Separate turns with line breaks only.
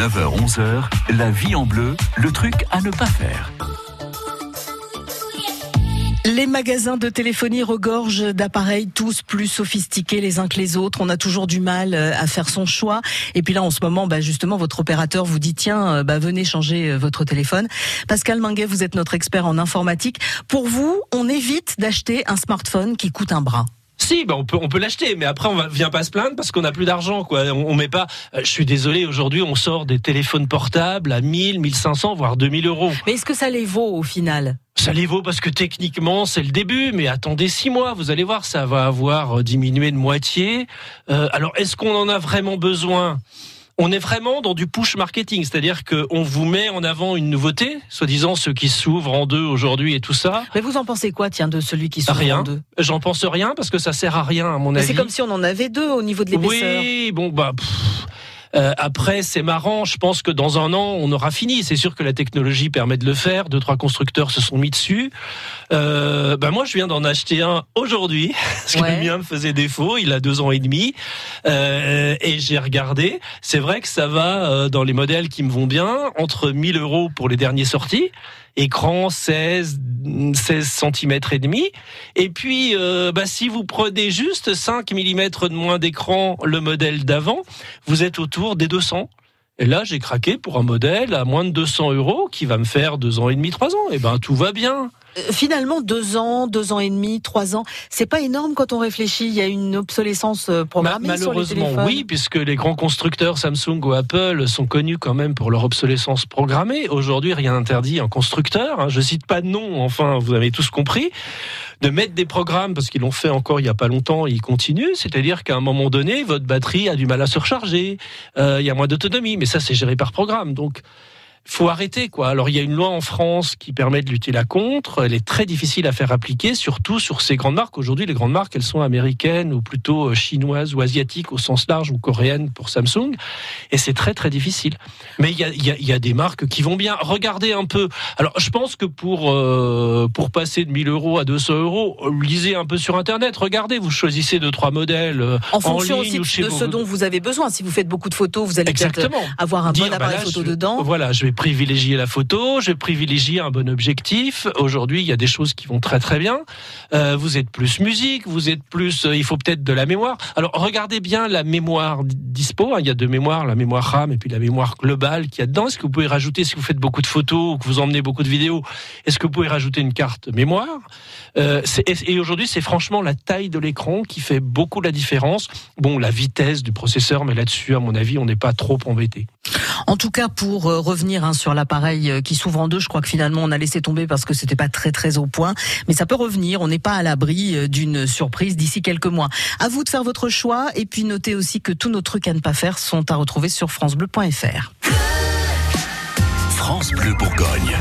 9h-11h, la vie en bleu, le truc à ne pas faire.
Les magasins de téléphonie regorgent d'appareils tous plus sophistiqués les uns que les autres. On a toujours du mal euh, à faire son choix. Et puis là, en ce moment, bah justement, votre opérateur vous dit tiens, euh, bah venez changer euh, votre téléphone. Pascal Minguet, vous êtes notre expert en informatique. Pour vous, on évite d'acheter un smartphone qui coûte un bras.
Si, ben on peut, on peut l'acheter, mais après on va, vient pas se plaindre parce qu'on n'a plus d'argent, quoi. On, on met pas. je suis désolé, aujourd'hui on sort des téléphones portables à 1000, 1500, voire 2000 euros.
Mais est-ce que ça les vaut au final?
Ça les vaut parce que techniquement c'est le début, mais attendez six mois, vous allez voir, ça va avoir diminué de moitié. Euh, alors est-ce qu'on en a vraiment besoin? On est vraiment dans du push marketing, c'est-à-dire qu'on vous met en avant une nouveauté, soi-disant ce qui s'ouvre en deux aujourd'hui et tout ça.
Mais vous en pensez quoi, tiens, de celui qui s'ouvre
rien.
en deux?
J'en pense rien parce que ça sert à rien à mon
Mais
avis.
C'est comme si on en avait deux au niveau de l'épaisseur.
Oui, bon bah. Pff. Euh, après, c'est marrant. Je pense que dans un an, on aura fini. C'est sûr que la technologie permet de le faire. Deux, trois constructeurs se sont mis dessus. Euh, ben moi, je viens d'en acheter un aujourd'hui parce que
Ouais.
le mien me faisait défaut. Il a deux ans et demi Euh, et j'ai regardé. C'est vrai que ça va euh, dans les modèles qui me vont bien entre 1000 euros pour les derniers sortis. Écran 16, 16 cm et demi. Et puis, euh, bah, si vous prenez juste 5 mm de moins d'écran, le modèle d'avant, vous êtes autour des 200. Et là, j'ai craqué pour un modèle à moins de 200 euros qui va me faire deux ans et demi, trois ans. Et ben, tout va bien.
Euh, Finalement, deux ans, deux ans et demi, trois ans, c'est pas énorme quand on réfléchit. Il y a une obsolescence euh,
Ma-
programmée sur les
malheureusement,
téléphones.
oui, puisque les grands constructeurs Samsung ou Apple sont connus quand même pour leur obsolescence programmée. Aujourd'hui, rien n'interdit un constructeur, hein, je cite pas de nom, enfin, vous avez tous compris, de mettre des programmes, parce qu'ils l'ont fait encore il y a pas longtemps, et ils continuent, c'est-à-dire qu'à un moment donné, votre batterie a du mal à se recharger, euh, il y a moins d'autonomie, mais ça, c'est géré par programme, donc faut arrêter quoi. Alors il y a une loi en France qui permet de lutter la contre. Elle est très difficile à faire appliquer, surtout sur ces grandes marques. Aujourd'hui, les grandes marques, elles sont américaines ou plutôt euh, chinoises ou asiatiques au sens large ou coréennes pour Samsung. Et c'est très très difficile. Mais il y a, il y, a, il y a des marques qui vont bien. Regardez un peu. Alors je pense que pour euh, pour passer de 1000 euros à 200 euros, lisez un peu sur Internet. Regardez, vous choisissez deux trois modèles euh,
En fonction
ligne
aussi
ou chez
de
vos-
ce dont vous avez besoin. Si vous faites beaucoup de photos, vous allez peut-être avoir un
Dire,
bon
bah
appareil
là,
photo
je-
dedans.
Voilà, je vais privilégier la photo, je vais privilégier un bon objectif. Aujourd'hui, il y a des choses qui vont très très bien. Euh, vous êtes plus musique, vous êtes plus. euh, il faut peut-être de la mémoire. Alors regardez bien la mémoire di- dispo. hein. Il y a deux mémoires, la mémoire RAM et puis la mémoire globale qu'il y a dedans. Est-ce que vous pouvez rajouter, si vous faites beaucoup de photos ou que vous emmenez beaucoup de vidéos, est-ce que vous pouvez rajouter une carte mémoire? Euh, Et, et aujourd'hui, c'est franchement la taille de l'écran qui fait beaucoup la différence. Bon, la vitesse du processeur, mais là-dessus, à mon avis, on n'est pas trop embêté.
En tout cas, pour euh, revenir hein, sur l'appareil euh, qui s'ouvre en deux, je crois que finalement on a laissé tomber parce que c'était pas très très au point. Mais ça peut revenir. On n'est pas à l'abri euh, d'une surprise d'ici quelques mois. À vous de faire votre choix et puis notez aussi que tous nos trucs à ne pas faire sont à retrouver sur francebleu.fr.
France Bleu Bourgogne.